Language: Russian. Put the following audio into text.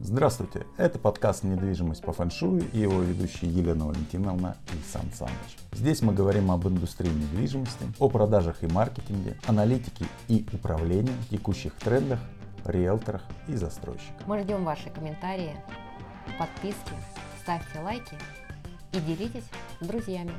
Здравствуйте, это подкаст «Недвижимость по фэншую» и его ведущие Елена Валентиновна и Сан Саныч. Здесь мы говорим об индустрии недвижимости, о продажах и маркетинге, аналитике и управлении, текущих трендах, риэлторах и застройщиках. Мы ждем ваши комментарии, подписки, ставьте лайки и делитесь с друзьями.